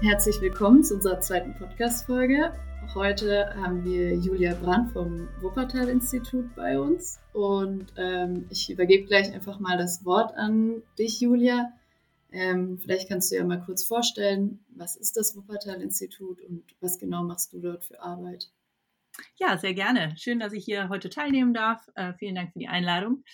Herzlich willkommen zu unserer zweiten Podcast-Folge. Heute haben wir Julia Brandt vom Wuppertal-Institut bei uns und ähm, ich übergebe gleich einfach mal das Wort an dich, Julia. Ähm, vielleicht kannst du ja mal kurz vorstellen, was ist das Wuppertal-Institut und was genau machst du dort für Arbeit? Ja, sehr gerne. Schön, dass ich hier heute teilnehmen darf. Äh, vielen Dank für die Einladung.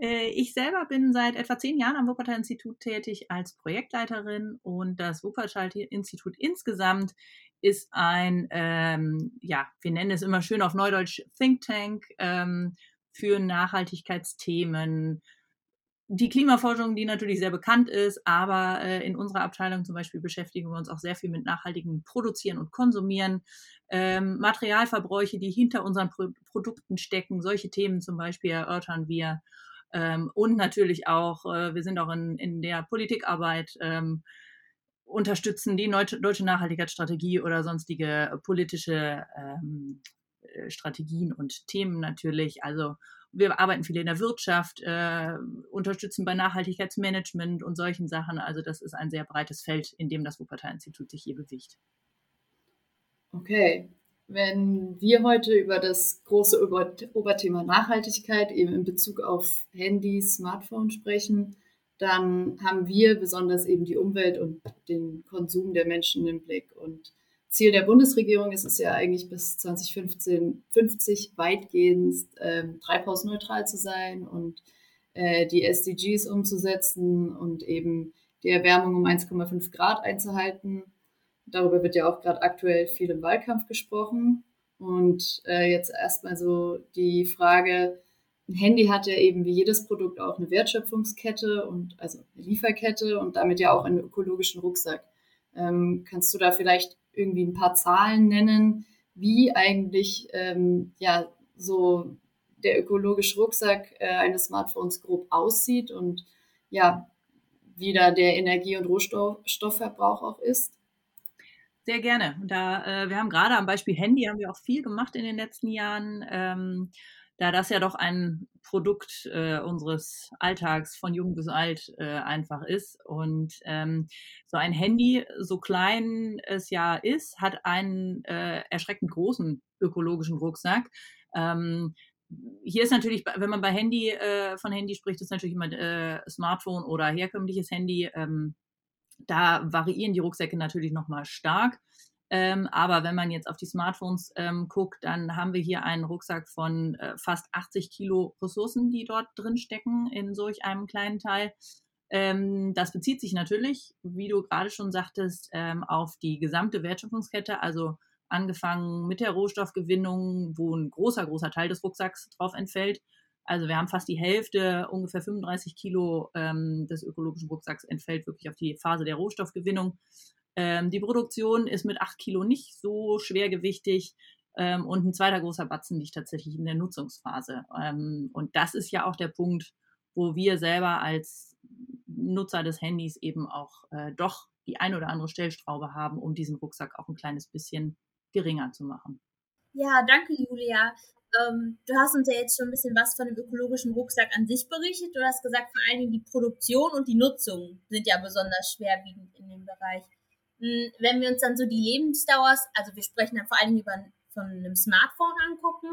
Äh, ich selber bin seit etwa zehn Jahren am Wuppertal-Institut tätig als Projektleiterin und das Wuppertal-Institut insgesamt ist ein, ähm, ja, wir nennen es immer schön auf Neudeutsch Think Tank ähm, für Nachhaltigkeitsthemen, die Klimaforschung, die natürlich sehr bekannt ist, aber äh, in unserer Abteilung zum Beispiel beschäftigen wir uns auch sehr viel mit nachhaltigem Produzieren und Konsumieren, ähm, Materialverbräuche, die hinter unseren Pro Produkten stecken, solche Themen zum Beispiel erörtern wir. Ähm, und natürlich auch, äh, wir sind auch in, in der Politikarbeit, ähm, unterstützen die deutsche Nachhaltigkeitsstrategie oder sonstige politische ähm, äh, Strategien und Themen natürlich. Also wir arbeiten viel in der Wirtschaft, äh, unterstützen bei Nachhaltigkeitsmanagement und solchen Sachen. Also das ist ein sehr breites Feld, in dem das Wuppertal-Institut sich hier bewegt. Okay, wenn wir heute über das große Oberthema Nachhaltigkeit eben in Bezug auf Handys, Smartphones sprechen, dann haben wir besonders eben die Umwelt und den Konsum der Menschen im Blick. Und Ziel der Bundesregierung ist es ja eigentlich bis 2015, 50 weitgehend äh, treibhausneutral zu sein und äh, die SDGs umzusetzen und eben die Erwärmung um 1,5 Grad einzuhalten. Darüber wird ja auch gerade aktuell viel im Wahlkampf gesprochen. Und äh, jetzt erstmal so die Frage, ein Handy hat ja eben wie jedes Produkt auch eine Wertschöpfungskette und also eine Lieferkette und damit ja auch einen ökologischen Rucksack. Ähm, kannst du da vielleicht irgendwie ein paar Zahlen nennen, wie eigentlich ähm, ja so der ökologische Rucksack äh, eines Smartphones grob aussieht und ja, wie da der Energie- und Rohstoffverbrauch auch ist? Sehr gerne. Da, äh, wir haben gerade am Beispiel Handy haben wir auch viel gemacht in den letzten Jahren. Ähm, da das ja doch ein Produkt äh, unseres Alltags von jung bis alt äh, einfach ist. Und ähm, so ein Handy, so klein es ja ist, hat einen äh, erschreckend großen ökologischen Rucksack. Ähm, hier ist natürlich, wenn man bei Handy äh, von Handy spricht, ist natürlich immer äh, Smartphone oder herkömmliches Handy. Ähm, da variieren die Rucksäcke natürlich nochmal stark. Ähm, aber wenn man jetzt auf die Smartphones ähm, guckt, dann haben wir hier einen Rucksack von äh, fast 80 Kilo Ressourcen, die dort drin stecken in solch einem kleinen Teil. Ähm, das bezieht sich natürlich, wie du gerade schon sagtest, ähm, auf die gesamte Wertschöpfungskette, also angefangen mit der Rohstoffgewinnung, wo ein großer, großer Teil des Rucksacks drauf entfällt. Also wir haben fast die Hälfte, ungefähr 35 Kilo ähm, des ökologischen Rucksacks entfällt wirklich auf die Phase der Rohstoffgewinnung. Ähm, die Produktion ist mit 8 Kilo nicht so schwergewichtig. Ähm, und ein zweiter großer Batzen liegt tatsächlich in der Nutzungsphase. Ähm, und das ist ja auch der Punkt, wo wir selber als Nutzer des Handys eben auch äh, doch die ein oder andere Stellschraube haben, um diesen Rucksack auch ein kleines bisschen geringer zu machen. Ja, danke, Julia. Ähm, du hast uns ja jetzt schon ein bisschen was von dem ökologischen Rucksack an sich berichtet. Du hast gesagt, vor allen Dingen die Produktion und die Nutzung sind ja besonders schwerwiegend in dem Bereich. Hm, wenn wir uns dann so die Lebensdauer, also wir sprechen dann vor allem über von einem Smartphone angucken,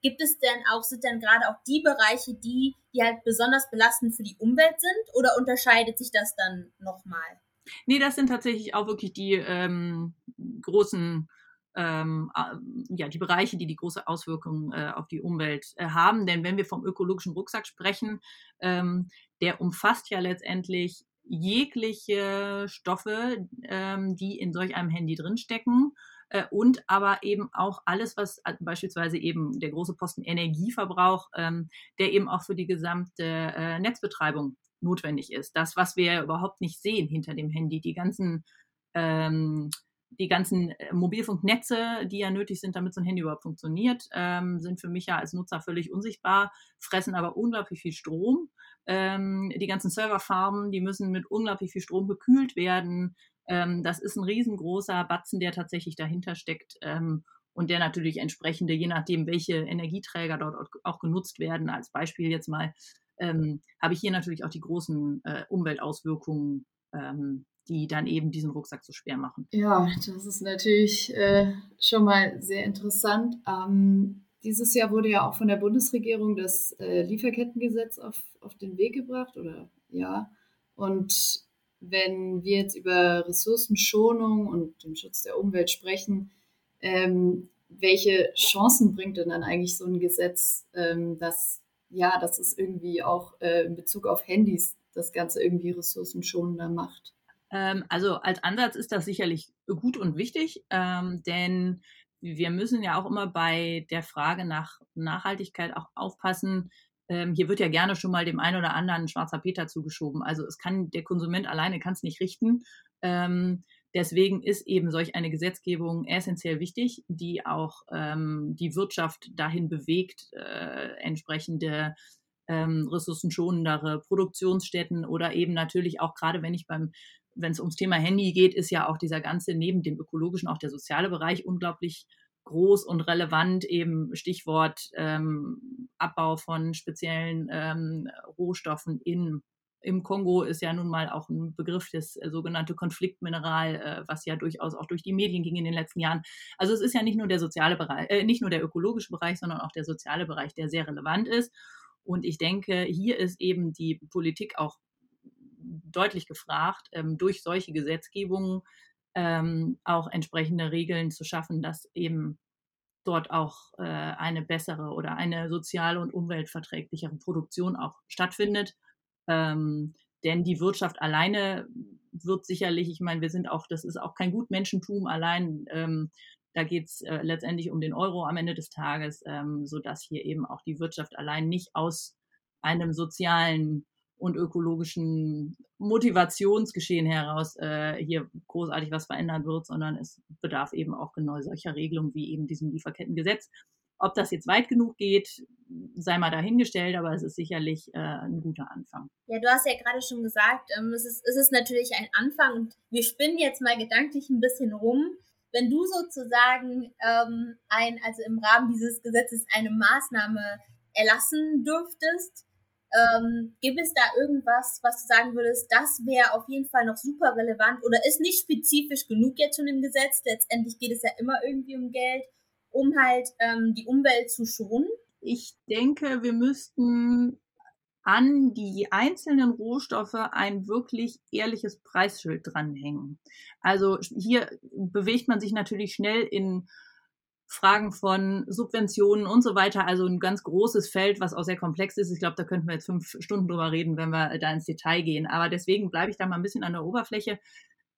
gibt es denn auch, sind dann gerade auch die Bereiche, die, die halt besonders belastend für die Umwelt sind oder unterscheidet sich das dann nochmal? Nee, das sind tatsächlich auch wirklich die ähm, großen ähm, ja, die Bereiche, die die große Auswirkungen äh, auf die Umwelt äh, haben. Denn wenn wir vom ökologischen Rucksack sprechen, ähm, der umfasst ja letztendlich jegliche Stoffe, ähm, die in solch einem Handy drinstecken äh, und aber eben auch alles, was äh, beispielsweise eben der große Posten Energieverbrauch, ähm, der eben auch für die gesamte äh, Netzbetreibung notwendig ist. Das, was wir überhaupt nicht sehen hinter dem Handy, die ganzen ähm, die ganzen äh, Mobilfunknetze, die ja nötig sind, damit so ein Handy überhaupt funktioniert, ähm, sind für mich ja als Nutzer völlig unsichtbar, fressen aber unglaublich viel Strom. Ähm, die ganzen Serverfarmen, die müssen mit unglaublich viel Strom gekühlt werden. Ähm, das ist ein riesengroßer Batzen, der tatsächlich dahinter steckt ähm, und der natürlich entsprechende, je nachdem, welche Energieträger dort auch genutzt werden, als Beispiel jetzt mal, ähm, habe ich hier natürlich auch die großen äh, Umweltauswirkungen ähm, die dann eben diesen Rucksack so schwer machen. Ja, das ist natürlich äh, schon mal sehr interessant. Ähm, dieses Jahr wurde ja auch von der Bundesregierung das äh, Lieferkettengesetz auf, auf den Weg gebracht, oder ja. Und wenn wir jetzt über Ressourcenschonung und den Schutz der Umwelt sprechen, ähm, welche Chancen bringt denn dann eigentlich so ein Gesetz, ähm, dass ja, dass es irgendwie auch äh, in Bezug auf Handys das Ganze irgendwie ressourcenschonender macht? Ähm, also als Ansatz ist das sicherlich gut und wichtig, ähm, denn wir müssen ja auch immer bei der Frage nach Nachhaltigkeit auch aufpassen. Ähm, hier wird ja gerne schon mal dem einen oder anderen schwarzer Peter zugeschoben. Also es kann der Konsument alleine kann es nicht richten. Deswegen ist eben solch eine Gesetzgebung essentiell wichtig, die auch die Wirtschaft dahin bewegt, äh, entsprechende ressourcenschonendere Produktionsstätten oder eben natürlich auch gerade wenn ich beim wenn es ums Thema Handy geht, ist ja auch dieser ganze, neben dem ökologischen, auch der soziale Bereich unglaublich groß und relevant, eben Stichwort ähm, Abbau von speziellen ähm, Rohstoffen in im Kongo ist ja nun mal auch ein Begriff, das äh, sogenannte Konfliktmineral, äh, was ja durchaus auch durch die Medien ging in den letzten Jahren. Also es ist ja nicht nur der soziale Bereich, äh, nicht nur der ökologische Bereich, sondern auch der soziale Bereich, der sehr relevant ist. Und ich denke, hier ist eben die Politik auch deutlich gefragt, ähm, durch solche Gesetzgebungen ähm, auch entsprechende Regeln zu schaffen, dass eben dort auch äh, eine bessere oder eine soziale und umweltverträglichere Produktion auch stattfindet. Ähm, denn die Wirtschaft alleine wird sicherlich, ich meine, wir sind auch, das ist auch kein Gutmenschentum allein. Ähm, da geht es äh, letztendlich um den Euro am Ende des Tages, ähm, sodass hier eben auch die Wirtschaft allein nicht aus einem sozialen und ökologischen Motivationsgeschehen heraus äh, hier großartig was verändern wird, sondern es bedarf eben auch genau solcher Regelungen wie eben diesem Lieferkettengesetz. Ob das jetzt weit genug geht, sei mal dahingestellt, aber es ist sicherlich äh, ein guter Anfang. Ja, du hast ja gerade schon gesagt, ähm, es, ist, es ist natürlich ein Anfang und wir spinnen jetzt mal gedanklich ein bisschen rum. Wenn du sozusagen ähm, ein, also im Rahmen dieses Gesetzes eine Maßnahme erlassen dürftest, ähm, gibt es da irgendwas, was du sagen würdest, das wäre auf jeden Fall noch super relevant oder ist nicht spezifisch genug jetzt schon im Gesetz? Letztendlich geht es ja immer irgendwie um Geld, um halt ähm, die Umwelt zu schonen. Ich denke, wir müssten an die einzelnen Rohstoffe ein wirklich ehrliches Preisschild dranhängen. Also hier bewegt man sich natürlich schnell in Fragen von Subventionen und so weiter. Also ein ganz großes Feld, was auch sehr komplex ist. Ich glaube, da könnten wir jetzt fünf Stunden drüber reden, wenn wir da ins Detail gehen. Aber deswegen bleibe ich da mal ein bisschen an der Oberfläche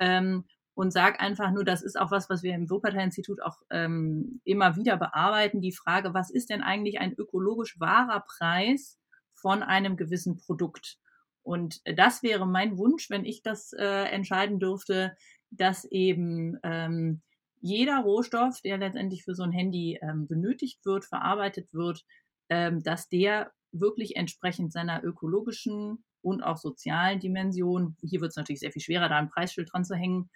ähm, und sage einfach nur, das ist auch was, was wir im Wuppertal-Institut auch ähm, immer wieder bearbeiten. Die Frage, was ist denn eigentlich ein ökologisch wahrer Preis von einem gewissen Produkt? Und das wäre mein Wunsch, wenn ich das äh, entscheiden dürfte, dass eben ähm, jeder Rohstoff, der letztendlich für so ein Handy ähm, benötigt wird, verarbeitet wird, ähm, dass der wirklich entsprechend seiner ökologischen und auch sozialen Dimension, hier wird es natürlich sehr viel schwerer, da ein Preisschild dran zu hängen,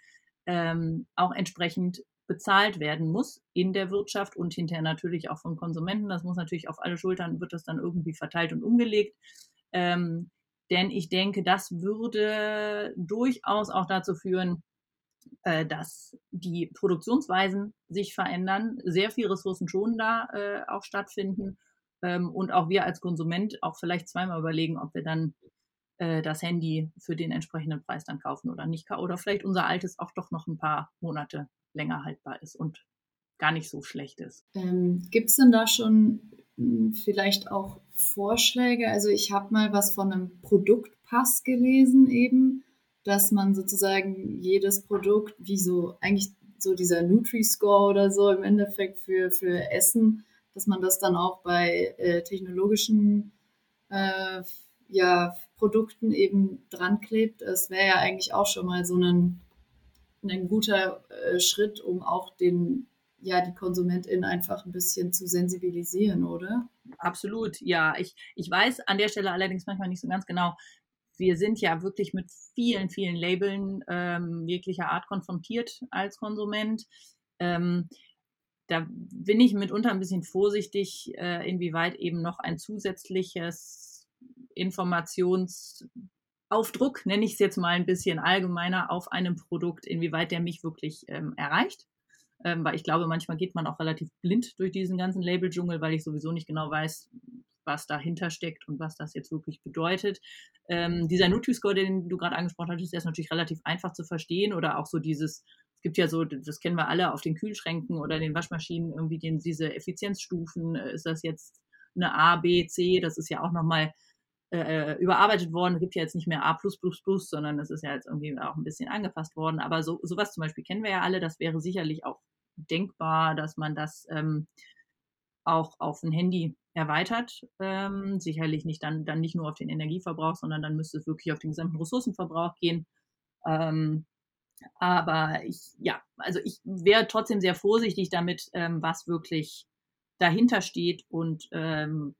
ähm, auch entsprechend bezahlt werden muss in der Wirtschaft und hinterher natürlich auch vom Konsumenten. Das muss natürlich auf alle Schultern, wird das dann irgendwie verteilt und umgelegt. Ähm, denn ich denke, das würde durchaus auch dazu führen, äh, dass die Produktionsweisen sich verändern, sehr viel ressourcenschonender äh, auch stattfinden ähm, und auch wir als Konsument auch vielleicht zweimal überlegen, ob wir dann äh, das Handy für den entsprechenden Preis dann kaufen oder nicht oder vielleicht unser altes auch doch noch ein paar Monate länger haltbar ist und gar nicht so schlecht ist. Ähm, Gibt es denn da schon hm, vielleicht auch Vorschläge? Also ich habe mal was von einem Produktpass gelesen eben dass man sozusagen jedes Produkt, wie so eigentlich so dieser Nutri-Score oder so im Endeffekt für, für Essen, dass man das dann auch bei äh, technologischen äh, ja, Produkten eben dran klebt. Es wäre ja eigentlich auch schon mal so ein, ein guter äh, Schritt, um auch den, ja, die KonsumentInnen einfach ein bisschen zu sensibilisieren, oder? Absolut, ja. Ich, ich weiß an der Stelle allerdings manchmal nicht so ganz genau, wir sind ja wirklich mit vielen, vielen Labeln ähm, jeglicher Art konfrontiert als Konsument. Ähm, da bin ich mitunter ein bisschen vorsichtig, äh, inwieweit eben noch ein zusätzliches Informationsblatt auf Druck, nenne ich es jetzt mal ein bisschen allgemeiner, auf einem Produkt, inwieweit der mich wirklich ähm, erreicht. Ähm, weil ich glaube, manchmal geht man auch relativ blind durch diesen ganzen Label-Dschungel, weil ich sowieso nicht genau weiß, was dahinter steckt und was das jetzt wirklich bedeutet. Ähm, dieser Nutri-Score, den du gerade angesprochen hattest, der ist natürlich relativ einfach zu verstehen oder auch so dieses, es gibt ja so, das kennen wir alle auf den Kühlschränken oder den Waschmaschinen, irgendwie den, diese Effizienzstufen, äh, ist das jetzt eine A, B, C, das ist ja auch nochmal äh, überarbeitet worden. Es gibt ja jetzt nicht mehr A, sondern es ist ja jetzt irgendwie auch ein bisschen angepasst worden. Aber so, sowas zum Beispiel kennen wir ja alle. Das wäre sicherlich auch denkbar, dass man das ähm, auch auf ein Handy erweitert. Ähm, sicherlich nicht dann, dann nicht nur auf den Energieverbrauch, sondern dann müsste es wirklich auf den gesamten Ressourcenverbrauch gehen. Ähm, aber ich, ja, also ich wäre trotzdem sehr vorsichtig damit, ähm, was wirklich dahinter steht und ähm,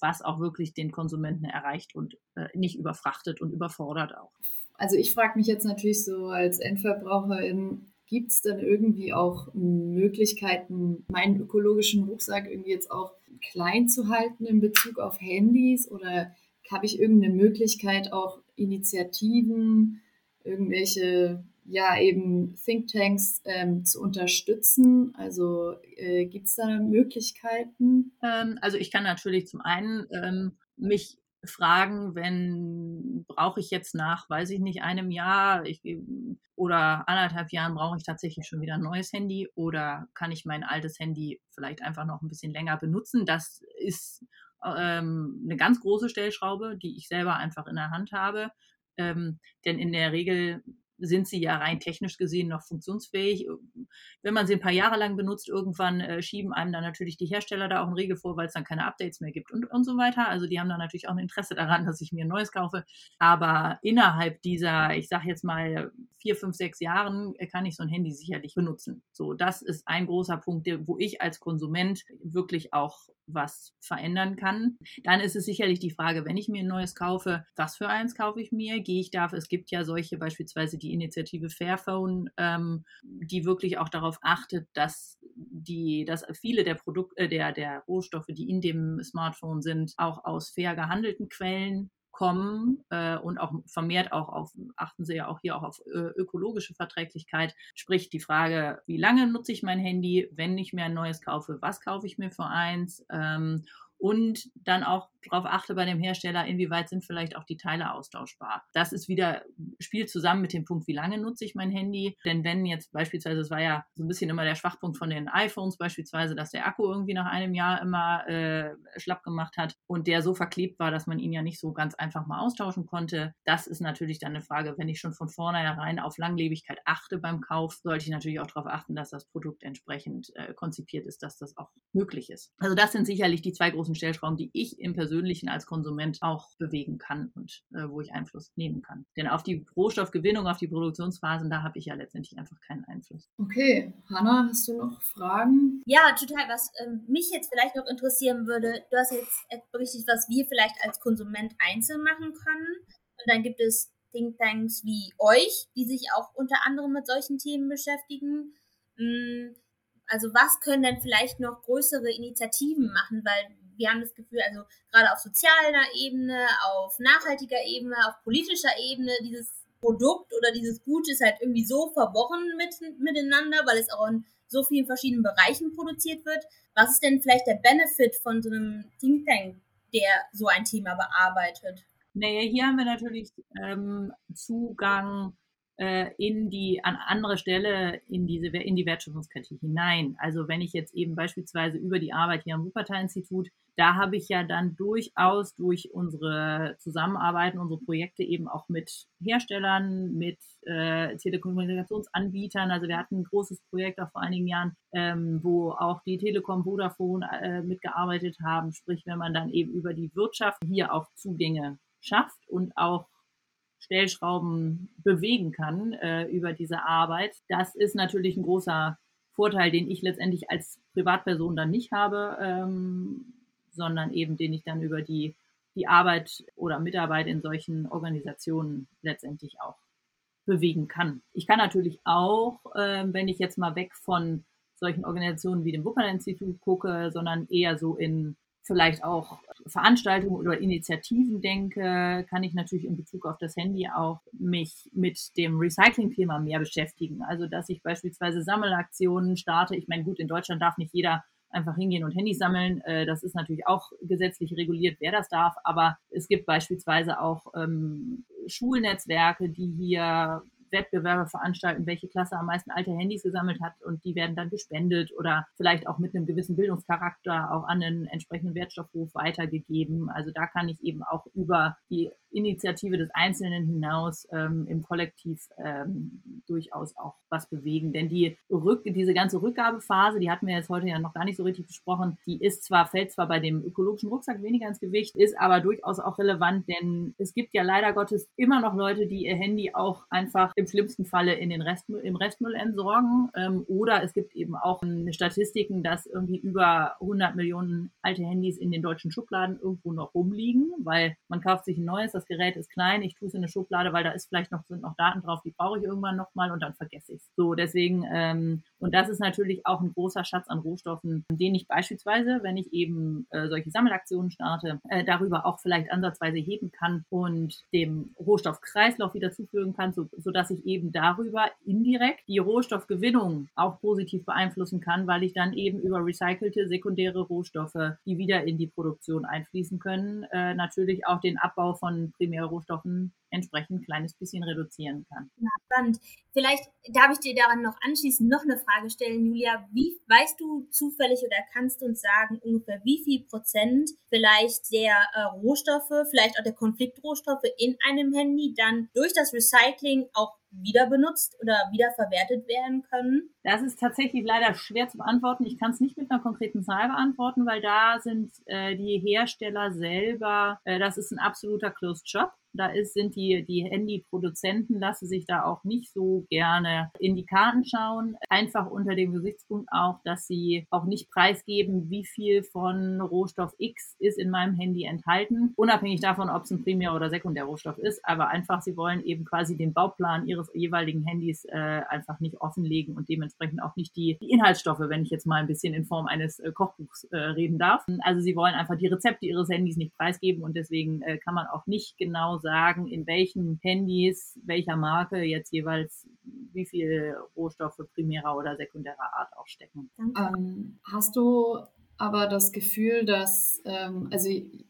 was auch wirklich den Konsumenten erreicht und äh, nicht überfrachtet und überfordert auch. Also ich frage mich jetzt natürlich so als Endverbraucherin, gibt es denn irgendwie auch Möglichkeiten, meinen ökologischen Rucksack irgendwie jetzt auch klein zu halten in Bezug auf Handys? Oder habe ich irgendeine Möglichkeit, auch Initiativen, irgendwelche, ja, eben Thinktanks ähm, zu unterstützen? Also äh, gibt es da Möglichkeiten? Ähm, also ich kann natürlich zum einen ähm, mich fragen, wenn brauche ich jetzt nach, weiß ich nicht, einem Jahr ich, oder anderthalb Jahren brauche ich tatsächlich schon wieder ein neues Handy oder kann ich mein altes Handy vielleicht einfach noch ein bisschen länger benutzen? Das ist ähm, eine ganz große Stellschraube, die ich selber einfach in der Hand habe. Ähm, denn in der Regel sind sie ja rein technisch gesehen noch funktionsfähig. Wenn man sie ein paar Jahre lang benutzt, irgendwann äh, schieben einem dann natürlich die Hersteller da auch einen Regel vor, weil es dann keine Updates mehr gibt und, und so weiter. Also die haben dann natürlich auch ein Interesse daran, dass ich mir ein neues kaufe. Aber innerhalb dieser, ich sage jetzt mal, vier, fünf, sechs Jahren äh, kann ich so ein Handy sicherlich benutzen. So, das ist ein großer Punkt, wo ich als Konsument wirklich auch was verändern kann. Dann ist es sicherlich die Frage, wenn ich mir ein neues kaufe, was für eins kaufe ich mir? Gehe ich dafür? Es gibt ja solche beispielsweise die Initiative Fairphone, ähm, die wirklich auch darauf achtet, dass die, dass viele der Produkte, äh, der, der Rohstoffe, die in dem Smartphone sind, auch aus fair gehandelten Quellen kommen äh, und auch vermehrt auch auf, achten Sie ja auch hier auch auf äh, ökologische Verträglichkeit, sprich die Frage, wie lange nutze ich mein Handy, wenn ich mir ein neues kaufe, was kaufe ich mir für eins? Ähm, und dann auch darauf achte bei dem Hersteller, inwieweit sind vielleicht auch die Teile austauschbar. Das ist wieder, spielt zusammen mit dem Punkt, wie lange nutze ich mein Handy. Denn wenn jetzt beispielsweise, es war ja so ein bisschen immer der Schwachpunkt von den iPhones beispielsweise, dass der Akku irgendwie nach einem Jahr immer äh, schlapp gemacht hat und der so verklebt war, dass man ihn ja nicht so ganz einfach mal austauschen konnte. Das ist natürlich dann eine Frage, wenn ich schon von vornherein auf Langlebigkeit achte beim Kauf, sollte ich natürlich auch darauf achten, dass das Produkt entsprechend äh, konzipiert ist, dass das auch möglich ist. Also das sind sicherlich die zwei großen Stellschrauben, die ich im Persönlichen als Konsument auch bewegen kann und äh, wo ich Einfluss nehmen kann. Denn auf die Rohstoffgewinnung, auf die Produktionsphasen, da habe ich ja letztendlich einfach keinen Einfluss. Okay, Hanna, hast du noch Fragen? Ja, total. Was ähm, mich jetzt vielleicht noch interessieren würde, du hast jetzt berichtet, was wir vielleicht als Konsument einzeln machen können. Und dann gibt es Thinktanks wie euch, die sich auch unter anderem mit solchen Themen beschäftigen. Hm, also was können denn vielleicht noch größere Initiativen machen, weil wir haben das Gefühl, also gerade auf sozialer Ebene, auf nachhaltiger Ebene, auf politischer Ebene, dieses Produkt oder dieses Gut ist halt irgendwie so verworren mit, miteinander, weil es auch in so vielen verschiedenen Bereichen produziert wird. Was ist denn vielleicht der Benefit von so einem Think Tank, der so ein Thema bearbeitet? Naja, hier haben wir natürlich ähm, Zugang äh, in die an andere Stelle in diese in die Wertschöpfungskette hinein. Also wenn ich jetzt eben beispielsweise über die Arbeit hier am Wuppertal-Institut, da habe ich ja dann durchaus durch unsere Zusammenarbeiten, unsere Projekte eben auch mit Herstellern, mit äh, Telekommunikationsanbietern. Also wir hatten ein großes Projekt auch vor einigen Jahren, ähm, wo auch die Telekom, Vodafone äh, mitgearbeitet haben. Sprich, wenn man dann eben über die Wirtschaft hier auch Zugänge schafft und auch Stellschrauben bewegen kann äh, über diese Arbeit. Das ist natürlich ein großer Vorteil, den ich letztendlich als Privatperson dann nicht habe, ähm, sondern eben den ich dann über die, die Arbeit oder Mitarbeit in solchen Organisationen letztendlich auch bewegen kann. Ich kann natürlich auch, äh, wenn ich jetzt mal weg von solchen Organisationen wie dem Wuppertal-Institut gucke, sondern eher so in vielleicht auch Veranstaltungen oder Initiativen denke, kann ich natürlich in Bezug auf das Handy auch mich mit dem Recycling-Thema mehr beschäftigen. Also, dass ich beispielsweise Sammelaktionen starte. Ich meine, gut, in Deutschland darf nicht jeder einfach hingehen und Handys sammeln. Äh, das ist natürlich auch gesetzlich reguliert, wer das darf. Aber es gibt beispielsweise auch ähm, Schulnetzwerke, die hier Wettbewerbe veranstalten, welche Klasse am meisten alte Handys gesammelt hat und die werden dann gespendet oder vielleicht auch mit einem gewissen Bildungscharakter auch an einen entsprechenden Wertstoffhof weitergegeben. Also da kann ich eben auch über die Initiative des Einzelnen hinaus ähm, im Kollektiv ähm, durchaus auch was bewegen. Denn die Rück diese ganze Rückgabephase, die hatten wir jetzt heute ja noch gar nicht so richtig besprochen, die ist zwar, fällt zwar bei dem ökologischen Rucksack weniger ins Gewicht, ist aber durchaus auch relevant, denn es gibt ja leider Gottes immer noch Leute, die ihr Handy auch einfach im schlimmsten Falle in den Restmüll, im Restmüll entsorgen. Ähm, oder es gibt eben auch Statistiken, dass irgendwie über 100 Millionen alte Handys in den deutschen Schubladen irgendwo noch rumliegen, weil man kauft sich ein neues, das Gerät ist klein, ich tue es in eine Schublade, weil da ist vielleicht noch, sind noch Daten drauf, die brauche ich irgendwann nochmal und dann vergesse ich es. So, deswegen, ähm, und das ist natürlich auch ein großer Schatz an Rohstoffen, den ich beispielsweise, wenn ich eben äh, solche Sammelaktionen starte, äh, darüber auch vielleicht ansatzweise heben kann und dem Rohstoffkreislauf wieder zufügen kann, so, sodass ich eben darüber indirekt die Rohstoffgewinnung auch positiv beeinflussen kann, weil ich dann eben über recycelte sekundäre Rohstoffe, die wieder in die Produktion einfließen können, äh, natürlich auch den Abbau von Primärrohstoffen entsprechend ein kleines bisschen reduzieren kann. Ja, spannend. Vielleicht darf ich dir daran noch anschließend noch eine Frage stellen, Julia. Wie weißt du zufällig oder kannst du uns sagen, ungefähr wie viel Prozent vielleicht der äh, Rohstoffe, vielleicht auch der Konfliktrohstoffe in einem Handy dann durch das Recycling auch wieder benutzt oder wiederverwertet werden können? Das ist tatsächlich leider schwer zu beantworten. Ich kann es nicht mit einer konkreten Zahl beantworten, weil da sind äh, die Hersteller selber, äh, das ist ein absoluter Closed Shop. Da ist, sind die, die Handyproduzenten, lassen sich da auch nicht so gerne in die Karten schauen. Einfach unter dem Gesichtspunkt auch, dass sie auch nicht preisgeben, wie viel von Rohstoff X ist in meinem Handy enthalten. Unabhängig davon, ob es ein Primär- oder Sekundärrohstoff ist. Aber einfach, sie wollen eben quasi den Bauplan ihres jeweiligen Handys äh, einfach nicht offenlegen und dementsprechend auch nicht die, die Inhaltsstoffe, wenn ich jetzt mal ein bisschen in Form eines äh, Kochbuchs äh, reden darf. Also sie wollen einfach die Rezepte ihres Handys nicht preisgeben und deswegen äh, kann man auch nicht genau sagen, in welchen Handys, welcher Marke jetzt jeweils wie viel Rohstoffe primärer oder sekundärer Art auch stecken. Ähm, hast du aber das Gefühl, dass, ähm, also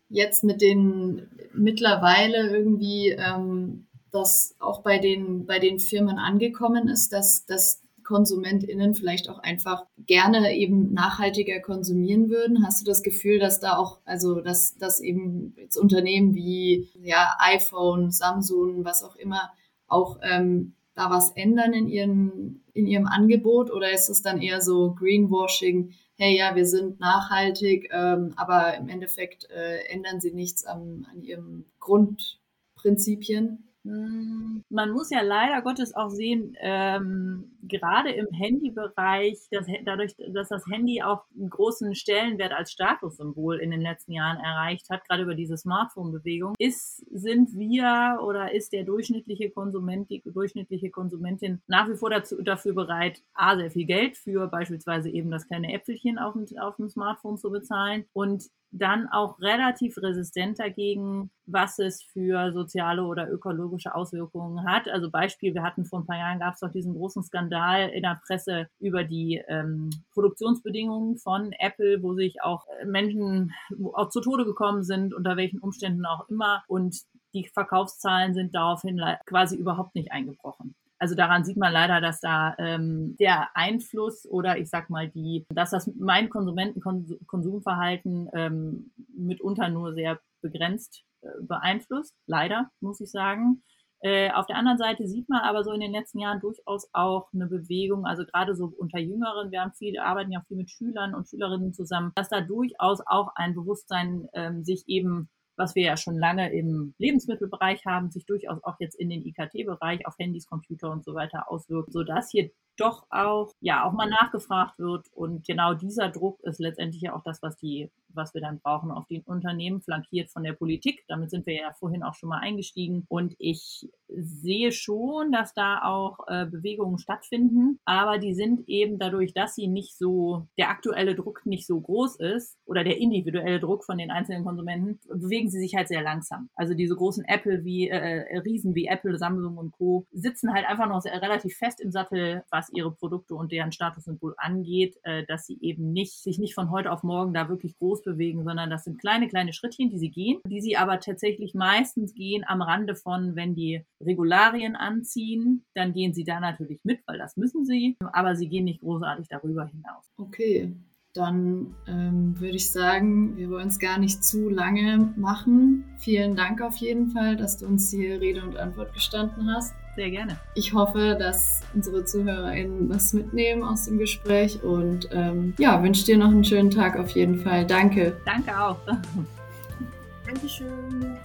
jetzt mit den mittlerweile irgendwie, ähm, dass auch bei den, bei den Firmen angekommen ist, dass, dass KonsumentInnen vielleicht auch einfach gerne eben nachhaltiger konsumieren würden? Hast du das Gefühl, dass da auch, also dass, dass eben jetzt Unternehmen wie ja, iPhone, Samsung, was auch immer, auch ähm, da was ändern in, ihren, in ihrem Angebot? Oder ist es dann eher so Greenwashing, hey ja, wir sind nachhaltig, ähm, aber im Endeffekt äh, ändern sie nichts an, an ihren Grundprinzipien? Hm, man muss ja leider Gottes auch sehen, ähm, gerade im Handybereich, dass, dadurch, dass das Handy auch einen großen Stellenwert als Statussymbol in den letzten Jahren erreicht hat, gerade über diese Smartphone-Bewegung, ist, sind wir oder ist der durchschnittliche Konsument, die durchschnittliche Konsumentin nach wie vor dazu, dafür bereit, A, sehr viel Geld für beispielsweise eben das kleine Äpfelchen auf dem, auf dem Smartphone zu bezahlen und dann auch relativ resistent dagegen, was es für soziale oder ökologische Auswirkungen hat. Also Beispiel, wir hatten vor ein paar Jahren gab es doch diesen großen Skandal in der Presse über die ähm, Produktionsbedingungen von Apple, wo sich auch äh, Menschen auch zu Tode gekommen sind, unter welchen Umständen auch immer. Und die Verkaufszahlen sind daraufhin quasi überhaupt nicht eingebrochen. Also daran sieht man leider, dass da ähm, der Einfluss oder ich sag mal die, dass das mein Konsumentenkonsumverhalten ähm, mitunter nur sehr begrenzt äh, beeinflusst. Leider, muss ich sagen. Äh, auf der anderen Seite sieht man aber so in den letzten Jahren durchaus auch eine Bewegung, also gerade so unter Jüngeren, wir haben viel, arbeiten ja viel mit Schülern und Schülerinnen zusammen, dass da durchaus auch ein Bewusstsein ähm, sich eben was wir ja schon lange im Lebensmittelbereich haben, sich durchaus auch jetzt in den IKT-Bereich auf Handys, Computer und so weiter auswirkt, sodass hier doch auch, ja, auch mal nachgefragt wird. Und genau dieser Druck ist letztendlich ja auch das, was die was wir dann brauchen, auf die Unternehmen, flankiert von der Politik. Damit sind wir ja vorhin auch schon mal eingestiegen. Und ich sehe schon, dass da auch äh, Bewegungen stattfinden, aber die sind eben dadurch, dass sie nicht so, der aktuelle Druck nicht so groß ist oder der individuelle Druck von den einzelnen Konsumenten, bewegen sie sich halt sehr langsam. Also diese großen Apple wie, äh, Riesen wie Apple, Samsung und Co. sitzen halt einfach noch sehr, relativ fest im Sattel, was ihre Produkte und deren Statussymbol angeht, äh, dass sie eben nicht, sich nicht von heute auf morgen da wirklich groß bewegen, sondern das sind kleine, kleine Schrittchen, die sie gehen, die sie aber tatsächlich meistens gehen am Rande von, wenn die Regularien anziehen, dann gehen sie da natürlich mit, weil das müssen sie, aber sie gehen nicht großartig darüber hinaus. Okay, dann ähm, würde ich sagen, wir wollen es gar nicht zu lange machen. Vielen Dank auf jeden Fall, dass du uns hier Rede und Antwort gestanden hast. Sehr gerne. Ich hoffe, dass unsere ZuhörerInnen was mitnehmen aus dem Gespräch und ähm, ja, wünsche dir noch einen schönen Tag auf jeden Fall. Danke. Danke auch. Dankeschön.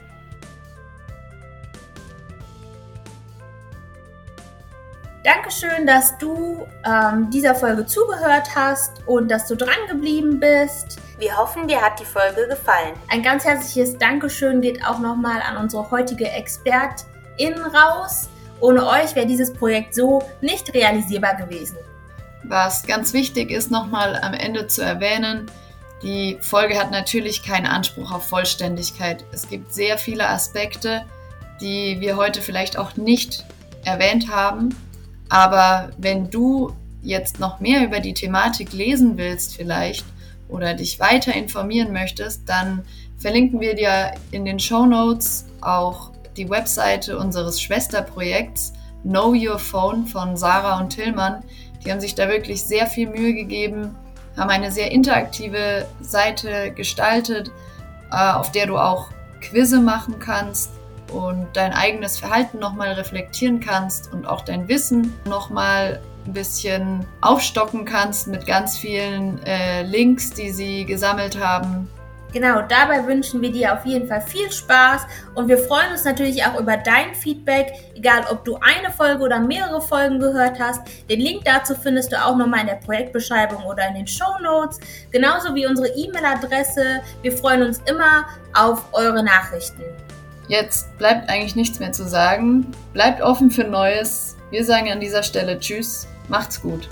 Dankeschön, dass du ähm, dieser Folge zugehört hast und dass du dran geblieben bist. Wir hoffen, dir hat die Folge gefallen. Ein ganz herzliches Dankeschön geht auch nochmal an unsere heutige ExpertInnen raus. Ohne euch wäre dieses Projekt so nicht realisierbar gewesen. Was ganz wichtig ist, nochmal am Ende zu erwähnen, die Folge hat natürlich keinen Anspruch auf Vollständigkeit. Es gibt sehr viele Aspekte, die wir heute vielleicht auch nicht erwähnt haben. Aber wenn du jetzt noch mehr über die Thematik lesen willst vielleicht oder dich weiter informieren möchtest, dann verlinken wir dir in den Show Notes auch die Webseite unseres Schwesterprojekts Know Your Phone von Sarah und Tillmann. Die haben sich da wirklich sehr viel Mühe gegeben, haben eine sehr interaktive Seite gestaltet, äh, auf der du auch Quizze machen kannst und dein eigenes Verhalten nochmal reflektieren kannst und auch dein Wissen nochmal ein bisschen aufstocken kannst mit ganz vielen äh, Links, die sie gesammelt haben. Genau, dabei wünschen wir dir auf jeden Fall viel Spaß und wir freuen uns natürlich auch über dein Feedback, egal ob du eine Folge oder mehrere Folgen gehört hast. Den Link dazu findest du auch nochmal in der Projektbeschreibung oder in den Show Notes, genauso wie unsere E-Mail-Adresse. Wir freuen uns immer auf eure Nachrichten. Jetzt bleibt eigentlich nichts mehr zu sagen. Bleibt offen für Neues. Wir sagen an dieser Stelle Tschüss, macht's gut.